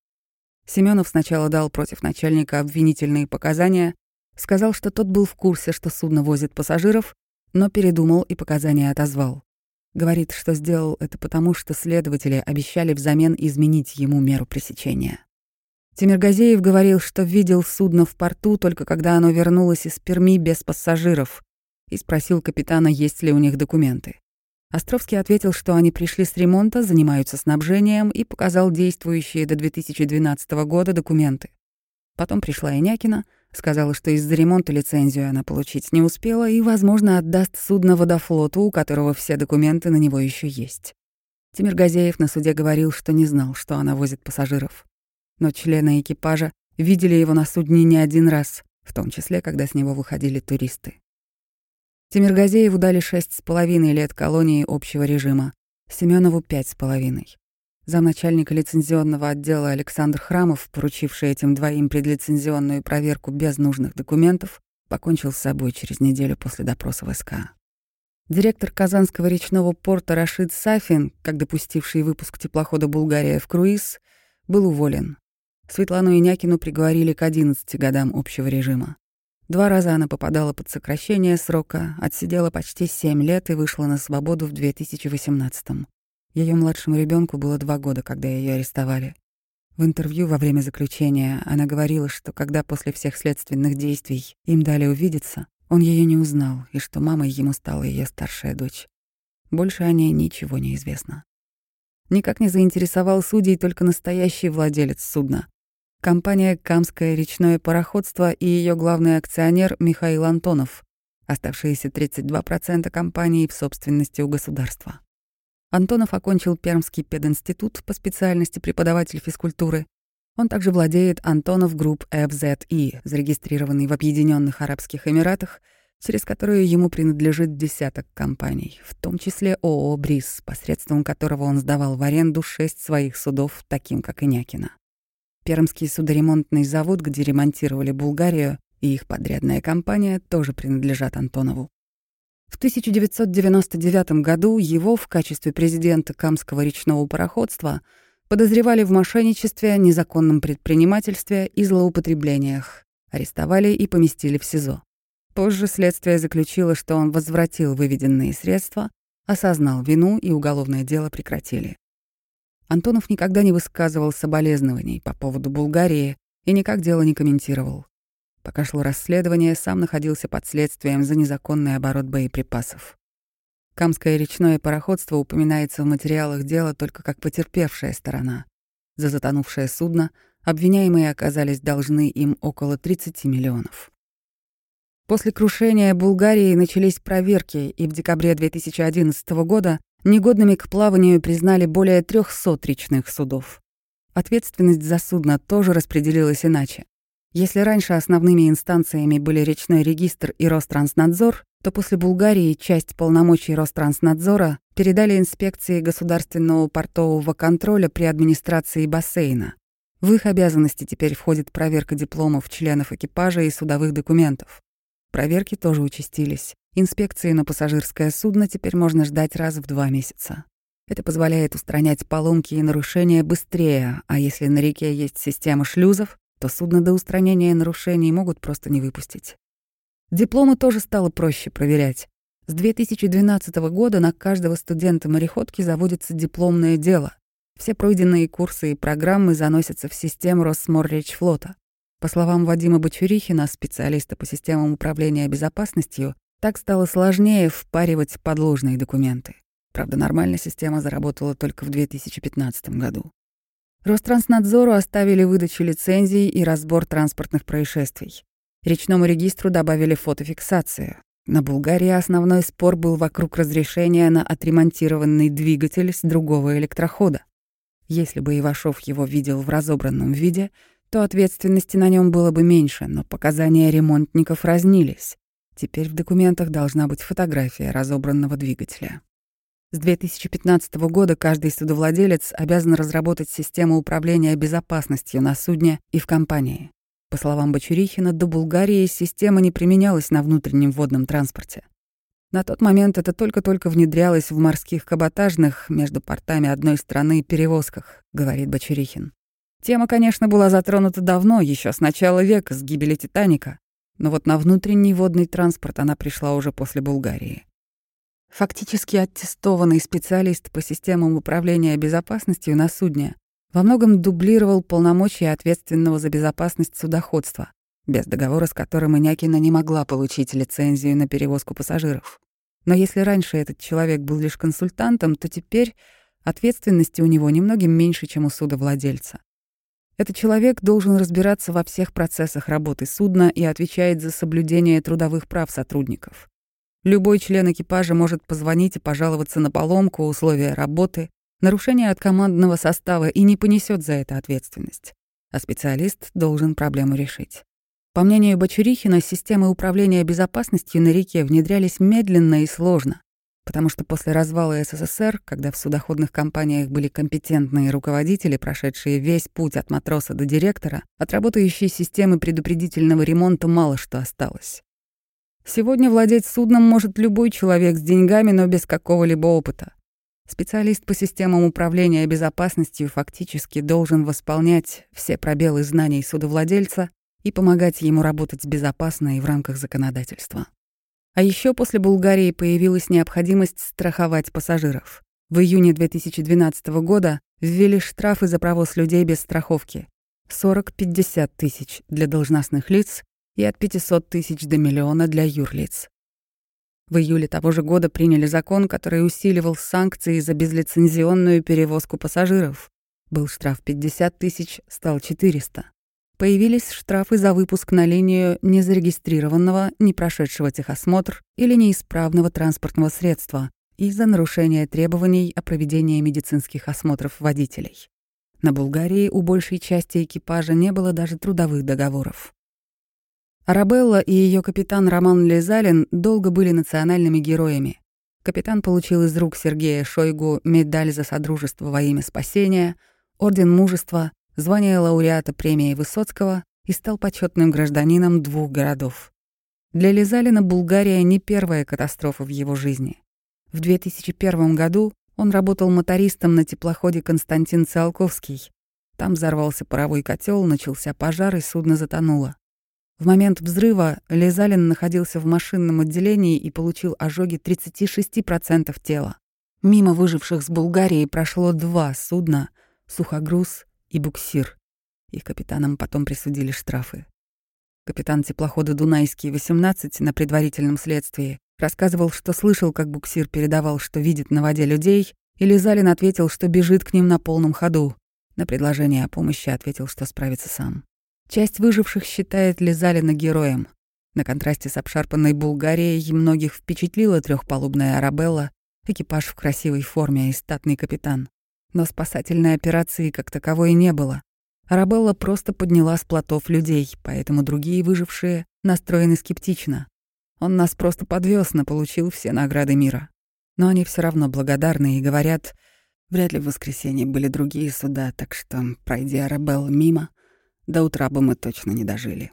Семенов сначала дал против начальника обвинительные показания, Сказал, что тот был в курсе, что судно возит пассажиров, но передумал и показания отозвал. Говорит, что сделал это потому, что следователи обещали взамен изменить ему меру пресечения. Тимиргазеев говорил, что видел судно в порту только когда оно вернулось из Перми без пассажиров, и спросил капитана, есть ли у них документы. Островский ответил, что они пришли с ремонта, занимаются снабжением и показал действующие до 2012 года документы. Потом пришла Инякина, Сказала, что из-за ремонта лицензию она получить не успела и, возможно, отдаст судно водофлоту, у которого все документы на него еще есть. Тимир Газеев на суде говорил, что не знал, что она возит пассажиров. Но члены экипажа видели его на судне не один раз, в том числе, когда с него выходили туристы. Тимир Газееву дали шесть с половиной лет колонии общего режима, Семенову пять с половиной. Замначальника лицензионного отдела Александр Храмов, поручивший этим двоим предлицензионную проверку без нужных документов, покончил с собой через неделю после допроса в СК. Директор Казанского речного порта Рашид Сафин, как допустивший выпуск теплохода «Булгария» в круиз, был уволен. Светлану Инякину приговорили к 11 годам общего режима. Два раза она попадала под сокращение срока, отсидела почти 7 лет и вышла на свободу в 2018 -м. Ее младшему ребенку было два года, когда ее арестовали. В интервью во время заключения она говорила, что когда после всех следственных действий им дали увидеться, он ее не узнал, и что мамой ему стала ее старшая дочь. Больше о ней ничего не известно. Никак не заинтересовал судей только настоящий владелец судна. компания «Камское речное пароходство» и ее главный акционер Михаил Антонов, оставшиеся 32% компании в собственности у государства. Антонов окончил Пермский пединститут по специальности преподаватель физкультуры. Он также владеет Антонов Групп FZE, зарегистрированный в Объединенных Арабских Эмиратах, через которую ему принадлежит десяток компаний, в том числе ООО «Бриз», посредством которого он сдавал в аренду шесть своих судов, таким как Инякина. Пермский судоремонтный завод, где ремонтировали Булгарию, и их подрядная компания тоже принадлежат Антонову. В 1999 году его в качестве президента Камского речного пароходства подозревали в мошенничестве, незаконном предпринимательстве и злоупотреблениях, арестовали и поместили в СИЗО. Позже следствие заключило, что он возвратил выведенные средства, осознал вину и уголовное дело прекратили. Антонов никогда не высказывал соболезнований по поводу Булгарии и никак дело не комментировал. Пока шло расследование, сам находился под следствием за незаконный оборот боеприпасов. Камское речное пароходство упоминается в материалах дела только как потерпевшая сторона. За затонувшее судно обвиняемые оказались должны им около 30 миллионов. После крушения Булгарии начались проверки, и в декабре 2011 года негодными к плаванию признали более 300 речных судов. Ответственность за судно тоже распределилась иначе. Если раньше основными инстанциями были речной регистр и Ространснадзор, то после Булгарии часть полномочий Ространснадзора передали инспекции государственного портового контроля при администрации бассейна. В их обязанности теперь входит проверка дипломов членов экипажа и судовых документов. Проверки тоже участились. Инспекции на пассажирское судно теперь можно ждать раз в два месяца. Это позволяет устранять поломки и нарушения быстрее, а если на реке есть система шлюзов, то судно до устранения нарушений могут просто не выпустить. Дипломы тоже стало проще проверять. С 2012 года на каждого студента мореходки заводится дипломное дело. Все пройденные курсы и программы заносятся в систему Росморречфлота. По словам Вадима Бочурихина, специалиста по системам управления безопасностью, так стало сложнее впаривать подложные документы. Правда, нормальная система заработала только в 2015 году. Ространснадзору оставили выдачу лицензий и разбор транспортных происшествий. Речному регистру добавили фотофиксацию. На Булгарии основной спор был вокруг разрешения на отремонтированный двигатель с другого электрохода. Если бы Ивашов его видел в разобранном виде, то ответственности на нем было бы меньше, но показания ремонтников разнились. Теперь в документах должна быть фотография разобранного двигателя. С 2015 года каждый судовладелец обязан разработать систему управления безопасностью на судне и в компании. По словам Бочурихина, до Булгарии система не применялась на внутреннем водном транспорте. На тот момент это только-только внедрялось в морских каботажных между портами одной страны перевозках, говорит Бочурихин. Тема, конечно, была затронута давно, еще с начала века, с гибели «Титаника», но вот на внутренний водный транспорт она пришла уже после Булгарии. Фактически аттестованный специалист по системам управления безопасностью на судне во многом дублировал полномочия ответственного за безопасность судоходства, без договора с которым Инякина не могла получить лицензию на перевозку пассажиров. Но если раньше этот человек был лишь консультантом, то теперь ответственности у него немногим меньше, чем у судовладельца. Этот человек должен разбираться во всех процессах работы судна и отвечает за соблюдение трудовых прав сотрудников. Любой член экипажа может позвонить и пожаловаться на поломку, условия работы, нарушение от командного состава и не понесет за это ответственность. А специалист должен проблему решить. По мнению Бочурихина, системы управления безопасностью на реке внедрялись медленно и сложно, потому что после развала СССР, когда в судоходных компаниях были компетентные руководители, прошедшие весь путь от матроса до директора, от работающей системы предупредительного ремонта мало что осталось. Сегодня владеть судном может любой человек с деньгами, но без какого-либо опыта. Специалист по системам управления безопасностью фактически должен восполнять все пробелы знаний судовладельца и помогать ему работать безопасно и в рамках законодательства. А еще после Булгарии появилась необходимость страховать пассажиров. В июне 2012 года ввели штрафы за провоз людей без страховки. 40-50 тысяч для должностных лиц и от 500 тысяч до миллиона для юрлиц. В июле того же года приняли закон, который усиливал санкции за безлицензионную перевозку пассажиров. Был штраф 50 тысяч, стал 400. появились штрафы за выпуск на линию незарегистрированного, не прошедшего техосмотр или неисправного транспортного средства и за нарушение требований о проведении медицинских осмотров водителей. На Булгарии у большей части экипажа не было даже трудовых договоров. Арабелла и ее капитан Роман Лизалин долго были национальными героями. Капитан получил из рук Сергея Шойгу медаль за содружество во имя спасения, орден мужества, звание лауреата премии Высоцкого и стал почетным гражданином двух городов. Для Лизалина Булгария не первая катастрофа в его жизни. В 2001 году он работал мотористом на теплоходе Константин Циолковский. Там взорвался паровой котел, начался пожар и судно затонуло. В момент взрыва Лизалин находился в машинном отделении и получил ожоги 36% тела. Мимо выживших с Булгарии прошло два судна — «Сухогруз» и «Буксир». Их капитанам потом присудили штрафы. Капитан теплохода «Дунайский-18» на предварительном следствии рассказывал, что слышал, как буксир передавал, что видит на воде людей, и Лизалин ответил, что бежит к ним на полном ходу. На предложение о помощи ответил, что справится сам. Часть выживших считает Лизалина героем. На контрасте с обшарпанной Булгарией многих впечатлила трехпалубная «Арабелла», экипаж в красивой форме и статный капитан. Но спасательной операции как таковой не было. Арабелла просто подняла с плотов людей, поэтому другие выжившие настроены скептично. Он нас просто подвез, но получил все награды мира. Но они все равно благодарны и говорят, вряд ли в воскресенье были другие суда, так что, пройди Арабелла мимо, до утра бы мы точно не дожили.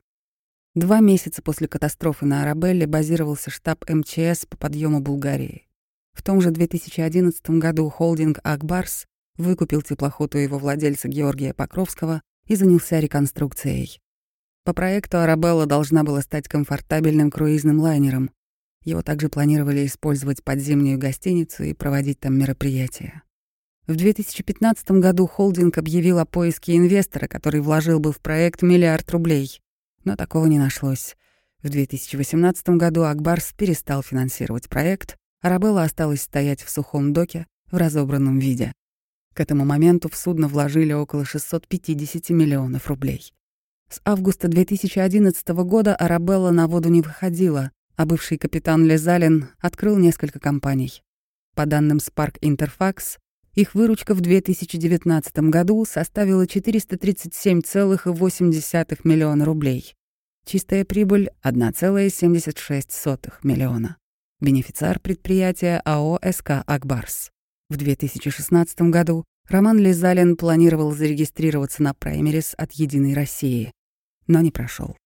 Два месяца после катастрофы на Арабелле базировался штаб МЧС по подъему Булгарии. В том же 2011 году холдинг «Акбарс» выкупил теплоход у его владельца Георгия Покровского и занялся реконструкцией. По проекту «Арабелла» должна была стать комфортабельным круизным лайнером. Его также планировали использовать под зимнюю гостиницу и проводить там мероприятия. В 2015 году холдинг объявил о поиске инвестора, который вложил бы в проект миллиард рублей. Но такого не нашлось. В 2018 году Акбарс перестал финансировать проект, Арабелла осталась стоять в сухом доке в разобранном виде. К этому моменту в судно вложили около 650 миллионов рублей. С августа 2011 года Арабелла на воду не выходила, а бывший капитан Лезалин открыл несколько компаний. По данным Spark Interfax, их выручка в 2019 году составила 437,8 миллиона рублей. Чистая прибыль — 1,76 миллиона. Бенефициар предприятия АО «СК Акбарс». В 2016 году Роман Лизалин планировал зарегистрироваться на праймерис от «Единой России», но не прошел.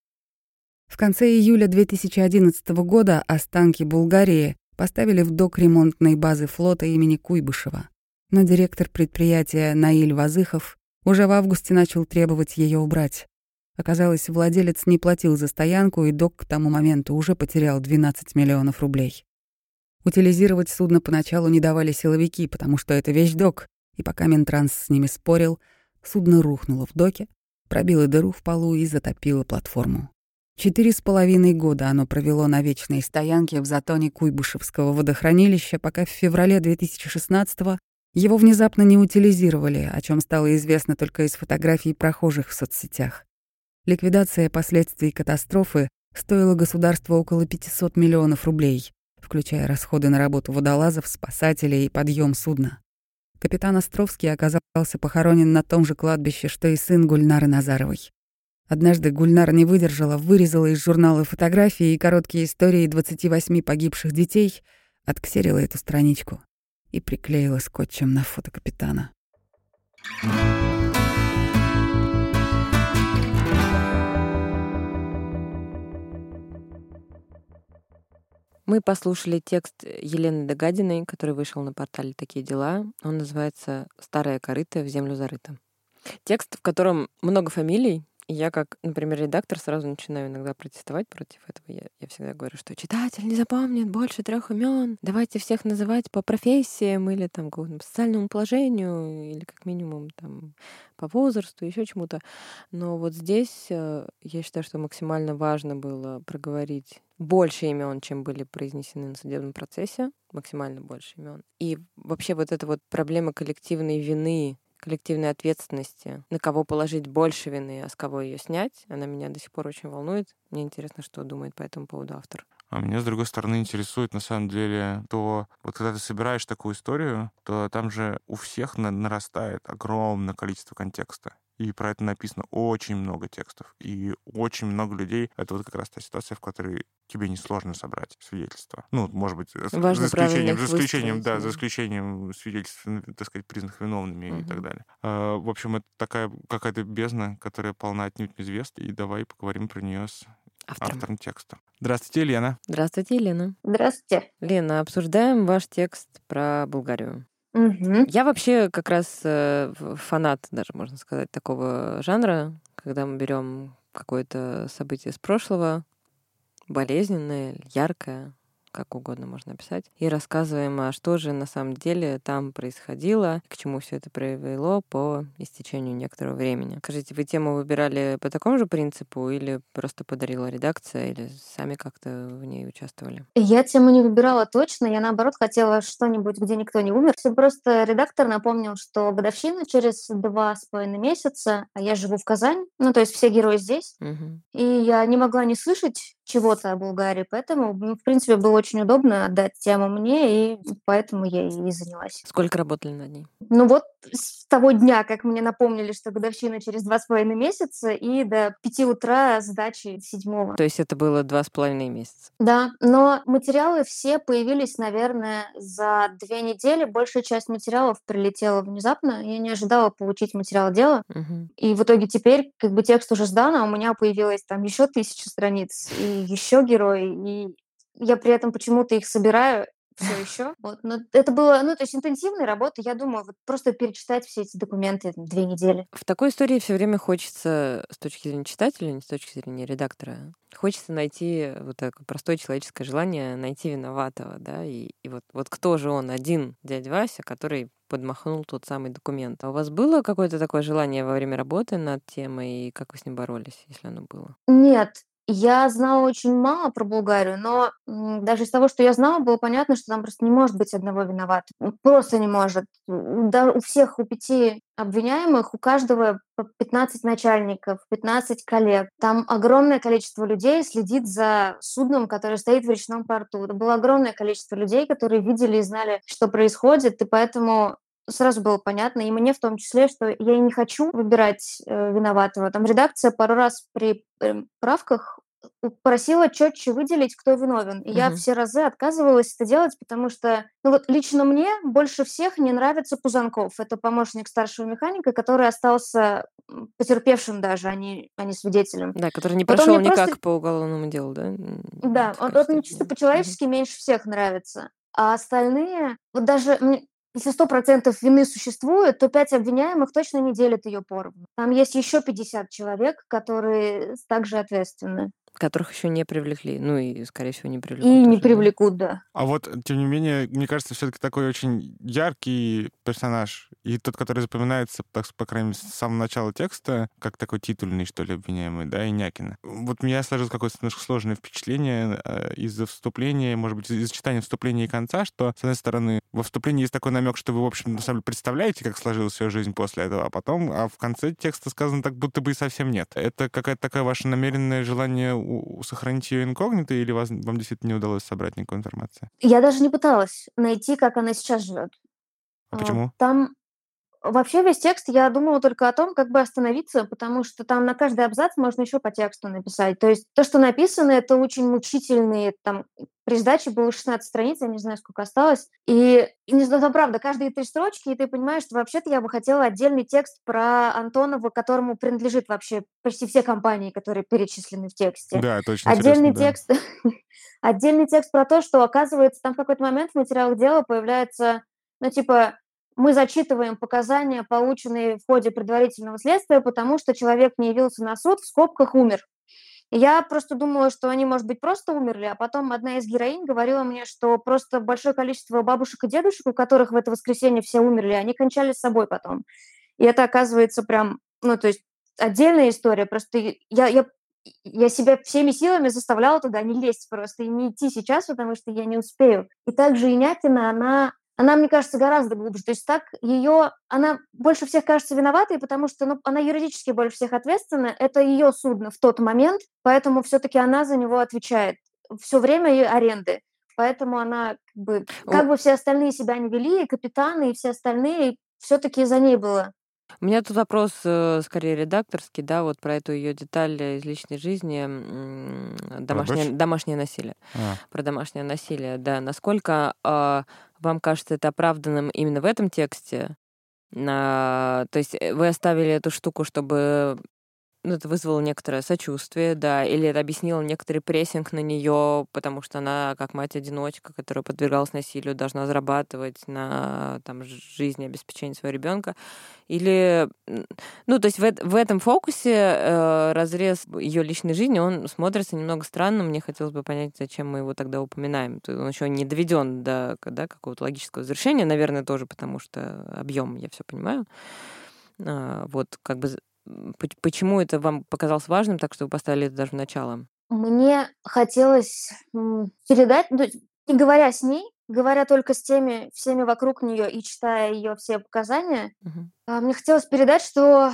В конце июля 2011 года останки Булгарии поставили в док ремонтной базы флота имени Куйбышева, но директор предприятия Наиль Вазыхов уже в августе начал требовать ее убрать. Оказалось, владелец не платил за стоянку, и док к тому моменту уже потерял 12 миллионов рублей. Утилизировать судно поначалу не давали силовики, потому что это вещдок, и пока Минтранс с ними спорил, судно рухнуло в доке, пробило дыру в полу и затопило платформу. Четыре с половиной года оно провело на вечной стоянке в затоне Куйбышевского водохранилища, пока в феврале 2016-го его внезапно не утилизировали, о чем стало известно только из фотографий прохожих в соцсетях. Ликвидация последствий катастрофы стоила государству около 500 миллионов рублей включая расходы на работу водолазов, спасателей и подъем судна. Капитан Островский оказался похоронен на том же кладбище, что и сын Гульнары Назаровой. Однажды Гульнара не выдержала, вырезала из журнала фотографии и короткие истории 28 погибших детей, отксерила эту страничку и приклеила скотчем на фото капитана. Мы послушали текст Елены Догадиной, который вышел на портале «Такие дела». Он называется «Старая корыта в землю зарыта». Текст, в котором много фамилий, я как, например, редактор сразу начинаю иногда протестовать против этого. Я, я всегда говорю, что читатель не запомнит больше трех имен. Давайте всех называть по профессиям или там по социальному положению или как минимум там по возрасту, еще чему-то. Но вот здесь э, я считаю, что максимально важно было проговорить больше имен, чем были произнесены на судебном процессе, максимально больше имен. И вообще вот эта вот проблема коллективной вины коллективной ответственности, на кого положить больше вины, а с кого ее снять, она меня до сих пор очень волнует. Мне интересно, что думает по этому поводу автор. А меня, с другой стороны, интересует на самом деле то, вот когда ты собираешь такую историю, то там же у всех нарастает огромное количество контекста. И про это написано очень много текстов. И очень много людей. Это вот как раз та ситуация, в которой тебе несложно собрать свидетельства. Ну, может быть, Важно за исключением, за исключением, да, за исключением свидетельств, так сказать, признанных виновными угу. и так далее. А, в общем, это такая какая-то бездна, которая полна отнюдь неизвестна. И давай поговорим про нее с автором. автором текста. Здравствуйте, Елена. Здравствуйте, Елена. Здравствуйте. Лена, обсуждаем ваш текст про Болгарию. Угу. Я вообще как раз э, фанат, даже можно сказать, такого жанра, когда мы берем какое-то событие с прошлого, болезненное, яркое, как угодно можно описать, и рассказываем, а что же на самом деле там происходило, к чему все это привело по истечению некоторого времени. Скажите, вы тему выбирали по такому же принципу или просто подарила редакция, или сами как-то в ней участвовали? Я тему не выбирала точно, я наоборот хотела что-нибудь, где никто не умер. Просто редактор напомнил, что годовщина через два с половиной месяца, а я живу в Казани, ну то есть все герои здесь, угу. и я не могла не слышать чего-то о Болгарии, поэтому, ну, в принципе, было очень удобно отдать тему мне, и поэтому я и занялась. Сколько работали над ней? Ну вот с того дня, как мне напомнили, что годовщина через два с половиной месяца, и до пяти утра сдачи седьмого. То есть это было два с половиной месяца? Да, но материалы все появились, наверное, за две недели. Большая часть материалов прилетела внезапно. Я не ожидала получить материал дела. Угу. И в итоге теперь как бы текст уже сдан, а у меня появилось там еще тысяча страниц и еще герои. И я при этом почему-то их собираю все еще. Вот. Но это было, ну, то есть интенсивная работа. Я думаю, вот просто перечитать все эти документы две недели. В такой истории все время хочется, с точки зрения читателя, не с точки зрения редактора, хочется найти вот такое простое человеческое желание найти виноватого, да, и, и вот, вот кто же он, один дядя Вася, который подмахнул тот самый документ. А у вас было какое-то такое желание во время работы над темой, и как вы с ним боролись, если оно было? Нет, я знала очень мало про Болгарию, но даже из того, что я знала, было понятно, что там просто не может быть одного виноватого. Просто не может. Да, у всех, у пяти обвиняемых, у каждого по 15 начальников, 15 коллег. Там огромное количество людей следит за судном, которое стоит в речном порту. Это было огромное количество людей, которые видели и знали, что происходит, и поэтому сразу было понятно, и мне в том числе, что я не хочу выбирать э, виноватого. Там редакция пару раз при э, правках просила четче выделить, кто виновен. И угу. я все разы отказывалась это делать, потому что, ну вот лично мне больше всех не нравится Пузанков. Это помощник старшего механика, который остался потерпевшим даже, а не, а не свидетелем. Да, который не Потом прошел никак просто... по уголовному делу, да? Да, он, он мне чисто по-человечески угу. меньше всех нравится. А остальные, вот даже если сто процентов вины существует, то пять обвиняемых точно не делят ее поровну. Там есть еще 50 человек, которые также ответственны. Которых еще не привлекли. Ну и, скорее всего, не привлекут. И не привлекут, да. А вот, тем не менее, мне кажется, все-таки такой очень яркий персонаж. И тот, который запоминается, так, по крайней мере, с самого начала текста, как такой титульный, что ли, обвиняемый, да, Инякина. Вот меня сложилось какое-то немножко сложное впечатление э, из-за вступления, может быть, из-за читания вступления и конца, что, с одной стороны, во вступлении есть такой намек, что вы, в общем, на самом деле представляете, как сложилась ее жизнь после этого, а потом, а в конце текста сказано так, будто бы и совсем нет. Это какая-то такое ваше намеренное желание сохранить ее инкогнито, или вас, вам действительно не удалось собрать никакой информации? Я даже не пыталась найти, как она сейчас живет. А почему? Там Вообще весь текст я думала только о том, как бы остановиться, потому что там на каждый абзац можно еще по тексту написать. То есть то, что написано, это очень мучительные, там при сдаче было 16 страниц, я не знаю, сколько осталось. И, и не знаю, правда, каждые три строчки, и ты понимаешь, что вообще-то я бы хотела отдельный текст про Антонова, которому принадлежит вообще почти все компании, которые перечислены в тексте. Да, точно. Отдельный текст, отдельный текст про то, что, оказывается, там в какой-то момент в материалах дела появляется, ну, типа, мы зачитываем показания, полученные в ходе предварительного следствия, потому что человек не явился на суд, в скобках умер. Я просто думала, что они, может быть, просто умерли, а потом одна из героинь говорила мне, что просто большое количество бабушек и дедушек, у которых в это воскресенье все умерли, они кончали с собой потом. И это оказывается прям, ну, то есть отдельная история. Просто я, я, я себя всеми силами заставляла туда не лезть просто и не идти сейчас, потому что я не успею. И также Инятина, она она, мне кажется, гораздо глубже. То есть так ее, она больше всех кажется виноватой, потому что ну, она юридически больше всех ответственна. Это ее судно в тот момент, поэтому все-таки она за него отвечает все время ее аренды. Поэтому она как бы, как бы все остальные себя не вели, и капитаны, и все остальные, все-таки за ней было. У меня тут вопрос э, скорее редакторский, да, вот про эту ее деталь из личной жизни, домашнее, домашнее насилие. А. Про домашнее насилие, да. Насколько э, вам кажется это оправданным именно в этом тексте? На, то есть э, вы оставили эту штуку, чтобы ну, это вызвало некоторое сочувствие, да, или это объяснило некоторый прессинг на нее, потому что она, как мать-одиночка, которая подвергалась насилию, должна зарабатывать на там, жизни, обеспечение своего ребенка. Или, ну, то есть в, в этом фокусе э, разрез ее личной жизни, он смотрится немного странно. Мне хотелось бы понять, зачем мы его тогда упоминаем. Он еще не доведен до да, какого-то логического завершения, наверное, тоже потому что объем, я все понимаю. А, вот как бы Почему это вам показалось важным, так что вы поставили это даже в начало? Мне хотелось передать, ну, не говоря с ней, говоря только с теми, всеми вокруг нее и читая ее все показания, угу. мне хотелось передать, что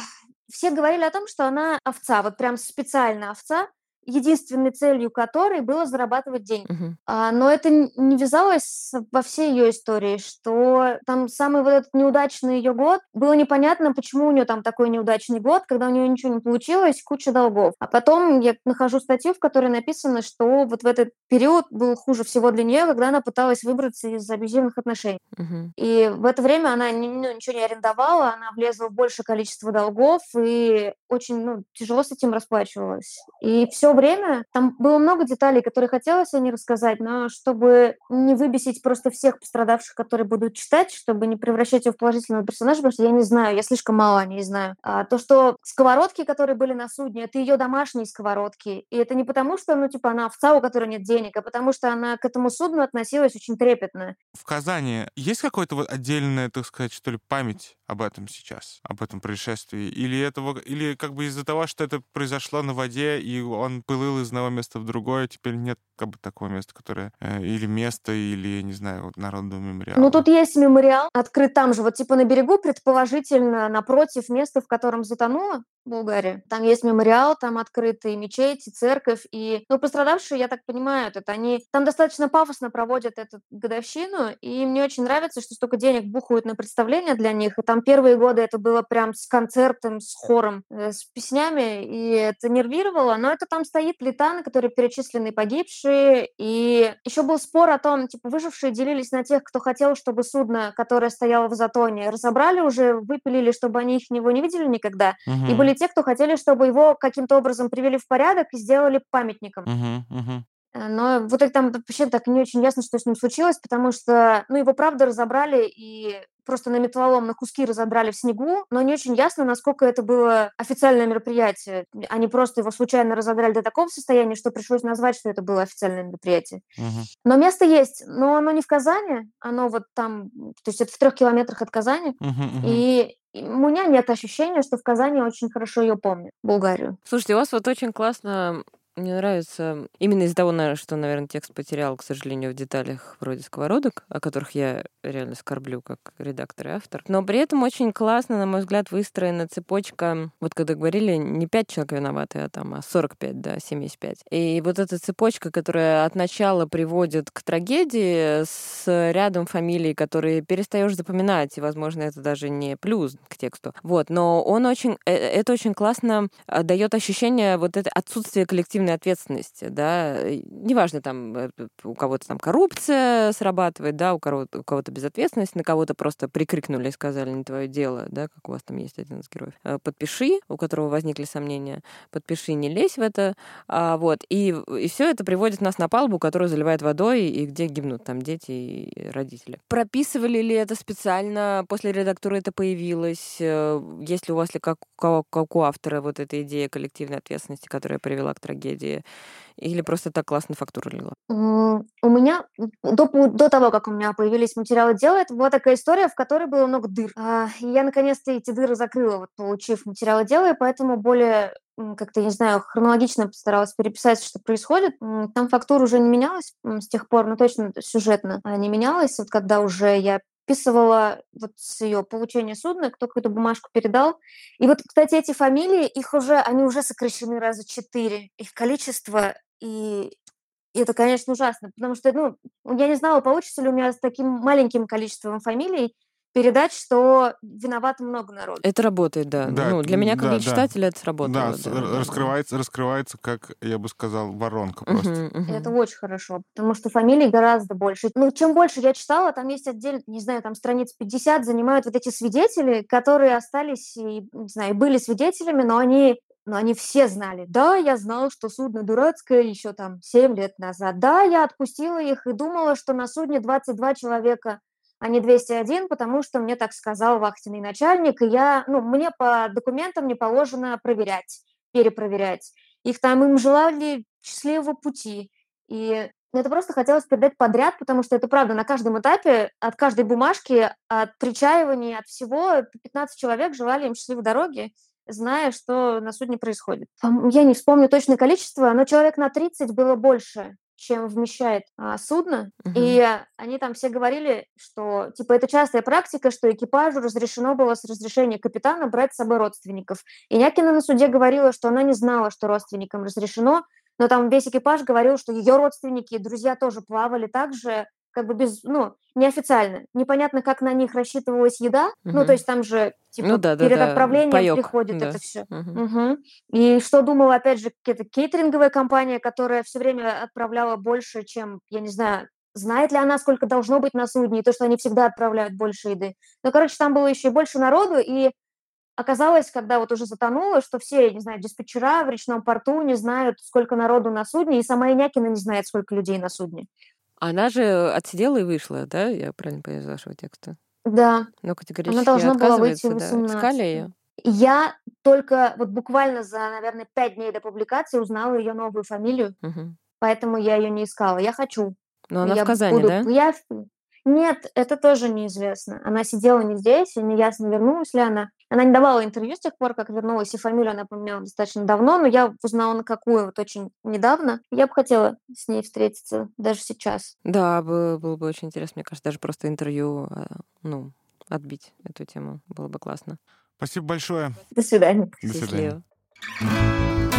все говорили о том, что она овца, вот прям специально овца, единственной целью которой было зарабатывать деньги. Uh-huh. А, но это не вязалось во всей ее истории, что там самый вот этот неудачный ее год, было непонятно, почему у нее там такой неудачный год, когда у нее ничего не получилось, куча долгов. А потом я нахожу статью, в которой написано, что вот в этот период был хуже всего для нее, когда она пыталась выбраться из абьюзивных отношений. Uh-huh. И в это время она ну, ничего не арендовала, она влезла в большее количество долгов и очень ну, тяжело с этим расплачивалась. И все время там было много деталей, которые хотелось о ней рассказать, но чтобы не выбесить просто всех пострадавших, которые будут читать, чтобы не превращать ее в положительного персонажа, потому что я не знаю, я слишком мало о ней знаю. А то, что сковородки, которые были на судне, это ее домашние сковородки. И это не потому, что, ну, типа, она овца, у которой нет денег, а потому что она к этому судну относилась очень трепетно. В Казани есть какой-то вот отдельная, так сказать, что ли, память об этом сейчас, об этом происшествии? Или этого, или как бы из-за того, что это произошло на воде, и он плыл из одного места в другое, теперь нет как бы такого места, которое э, или место, или, не знаю, вот народного мемориала. Ну, тут есть мемориал, открыт там же, вот типа на берегу, предположительно, напротив места, в котором затонула Болгария. Там есть мемориал, там открытые мечети, церковь, и, ну, пострадавшие, я так понимаю, это они там достаточно пафосно проводят эту годовщину, и мне очень нравится, что столько денег бухают на представления для них, и там первые годы это было прям с концертом, с хором, э, с песнями, и это нервировало, но это там стоит плита, на которой перечислены погибшие, и еще был спор о том, типа, выжившие делились на тех, кто хотел, чтобы судно, которое стояло в затоне, разобрали уже, выпилили, чтобы они их него не видели никогда, угу. и были те, кто хотели, чтобы его каким-то образом привели в порядок и сделали памятником. Угу, угу. Но вот это там вообще так не очень ясно, что с ним случилось, потому что, ну, его правда разобрали и просто на металлолом на куски разобрали в снегу, но не очень ясно, насколько это было официальное мероприятие. Они просто его случайно разобрали до такого состояния, что пришлось назвать, что это было официальное мероприятие. Угу. Но место есть, но оно не в Казани, оно вот там, то есть это в трех километрах от Казани, угу, угу. и у меня нет ощущения, что в Казани очень хорошо ее помню, Булгарию. Слушайте, у вас вот очень классно мне нравится именно из-за того, что, наверное, текст потерял, к сожалению, в деталях вроде сковородок, о которых я реально скорблю как редактор и автор. Но при этом очень классно, на мой взгляд, выстроена цепочка. Вот когда говорили, не пять человек виноваты, а там а 45, да, 75. И вот эта цепочка, которая от начала приводит к трагедии с рядом фамилий, которые перестаешь запоминать, и, возможно, это даже не плюс к тексту. Вот, но он очень, э, это очень классно а, дает ощущение вот это отсутствие коллективного коллективной ответственности, да, неважно, там, э, у кого-то там коррупция срабатывает, да, у кого-то, у кого-то безответственность, на кого-то просто прикрикнули и сказали, не твое дело, да, как у вас там есть один из героев. Э, подпиши, у которого возникли сомнения, подпиши, не лезь в это, а, вот, и, и все это приводит нас на палубу, которую заливает водой, и где гибнут там дети и родители. Прописывали ли это специально, после редактуры это появилось, э, есть ли у вас ли как, как у автора вот эта идея коллективной ответственности, которая привела к трагедии? Трагедии? Или просто так классно фактура лила? У меня до, до того, как у меня появились материалы дела, это была такая история, в которой было много дыр. А, и я наконец-то эти дыры закрыла, вот, получив материалы дела, и поэтому более как-то, не знаю, хронологично постаралась переписать, что происходит. Там фактура уже не менялась с тех пор, ну точно сюжетно не менялась. Вот когда уже я подписывала вот с ее получения судна, кто какую-то бумажку передал. И вот, кстати, эти фамилии, их уже, они уже сокращены раза четыре, их количество, и и это, конечно, ужасно, потому что, ну, я не знала, получится ли у меня с таким маленьким количеством фамилий передать, что виновато много народу. Это работает, да. Да, ну, для меня, как да, для да. читателя, это сработало. Да, Да, с- да, да. раскрывается, раскрывается, как я бы сказал, воронка просто. Мгм, мгм. Это очень хорошо, потому что фамилий гораздо больше. Ну, чем больше я читала, там есть отдельно, не знаю, там страниц 50 занимают вот эти свидетели, которые остались, и, не знаю, были свидетелями, но они но они все знали. Да, я знал, что судно дурацкое еще там 7 лет назад. Да, я отпустила их и думала, что на судне 22 человека, а не 201, потому что мне так сказал вахтенный начальник, и я, ну, мне по документам не положено проверять, перепроверять. Их там им желали счастливого пути. И это просто хотелось передать подряд, потому что это правда, на каждом этапе, от каждой бумажки, от причаивания, от всего, 15 человек желали им счастливой дороги, зная, что на судне происходит. Я не вспомню точное количество, но человек на 30 было больше, чем вмещает а, судно. Мгм. И они там все говорили, что типа это частая практика, что экипажу разрешено было с разрешения капитана брать с собой родственников. И Някина на суде говорила, что она не знала, что родственникам разрешено, но там весь экипаж говорил, что ее родственники и друзья тоже плавали так же, как бы без, ну, неофициально. Непонятно, как на них рассчитывалась еда. Ну, Мгм. то есть там же, типа, Ну да, да, перед да, отправлением паёк, приходит да. это все. Мгм. Мгм. И что думала, опять же, какая-то кейтеринговая компания, которая все время отправляла больше, чем, я не знаю, знает ли она, сколько должно быть на судне, и то, что они всегда отправляют больше еды. Ну, короче, там было еще и больше народу, и оказалось, когда вот уже затонуло, что все, не знаю, диспетчера в речном порту не знают, сколько народу на судне, и сама Инякина не знает, сколько людей на судне. Она же отсидела и вышла, да? Я правильно поняла из вашего текста? Да, Но категорически должна была выйти да. Искали 18. ее? я только вот буквально за, наверное, пять дней до публикации узнала ее новую фамилию, поэтому я ее не искала. Я хочу. Но она я в Казани, буду- да? Я... в- Нет, это тоже неизвестно. Она сидела не здесь, и неясно, вернулась ли она. Она не давала интервью с тех пор, как вернулась, и фамилию она поменяла достаточно давно, но я узнала на какую вот очень недавно. Я бы хотела с ней встретиться даже сейчас. Да, бы- было бы очень интересно, мне кажется, даже просто интервью, а, ну, отбить эту тему. Было бы классно. Спасибо большое. До свидания. До свидания. Счастливо.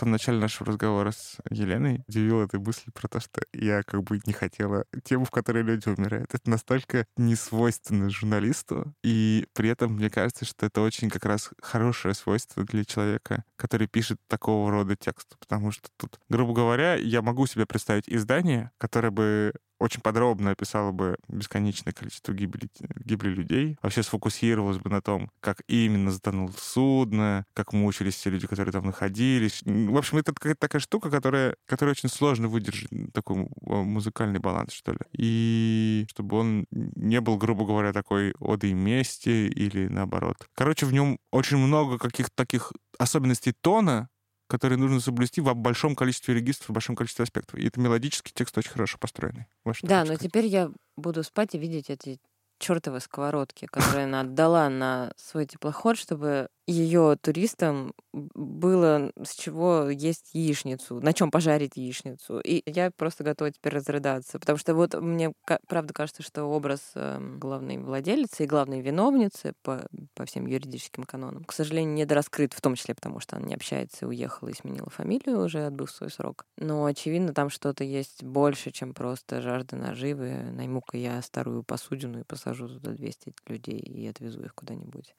Самом начале нашего разговора с Еленой удивила эта мысль про то, что я как бы не хотела тему, в которой люди умирают. Это настолько не свойственно журналисту, и при этом мне кажется, что это очень как раз хорошее свойство для человека, который пишет такого рода текст. Потому что тут, грубо говоря, я могу себе представить издание, которое бы очень подробно описала бы бесконечное количество гибели, гибели людей, вообще сфокусировалась бы на том, как именно затонуло судно, как мучились все люди, которые там находились. В общем, это какая-то такая штука, которая, которая очень сложно выдержать такой э, музыкальный баланс, что ли. И чтобы он не был, грубо говоря, такой одой мести или наоборот. Короче, в нем очень много каких-то таких особенностей тона, которые нужно соблюсти в большом количестве регистров, в большом количестве аспектов. И это мелодический текст очень хорошо построенный. Да, хочу но теперь я буду спать и видеть эти чертовы сковородки, которые она отдала на свой теплоход, чтобы ее туристам было с чего есть яичницу, на чем пожарить яичницу. И я просто готова теперь разрыдаться, потому что вот мне правда кажется, что образ эм, главной владелицы и главной виновницы по, по всем юридическим канонам, к сожалению, недораскрыт, в том числе потому, что она не общается, уехала и сменила фамилию уже, отбыв свой срок. Но, очевидно, там что-то есть больше, чем просто жажда наживы. Найму-ка я старую посудину и посажу туда 200 людей и отвезу их куда-нибудь.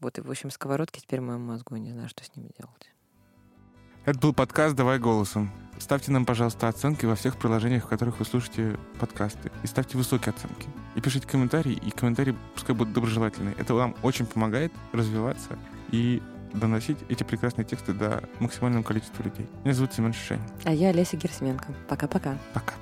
Вот, и, в общем, сковородки теперь в моем мозгу, не знаю, что с ними делать. Это был подкаст «Давай голосом». Ставьте нам, пожалуйста, оценки во всех приложениях, в которых вы слушаете подкасты. И ставьте высокие оценки. И пишите комментарии, и комментарии пускай будут доброжелательные. Это вам очень помогает развиваться и доносить эти прекрасные тексты до максимального количества людей. Меня зовут Семен Шишань. А я Олеся Герсменко. Пока-пока. Пока.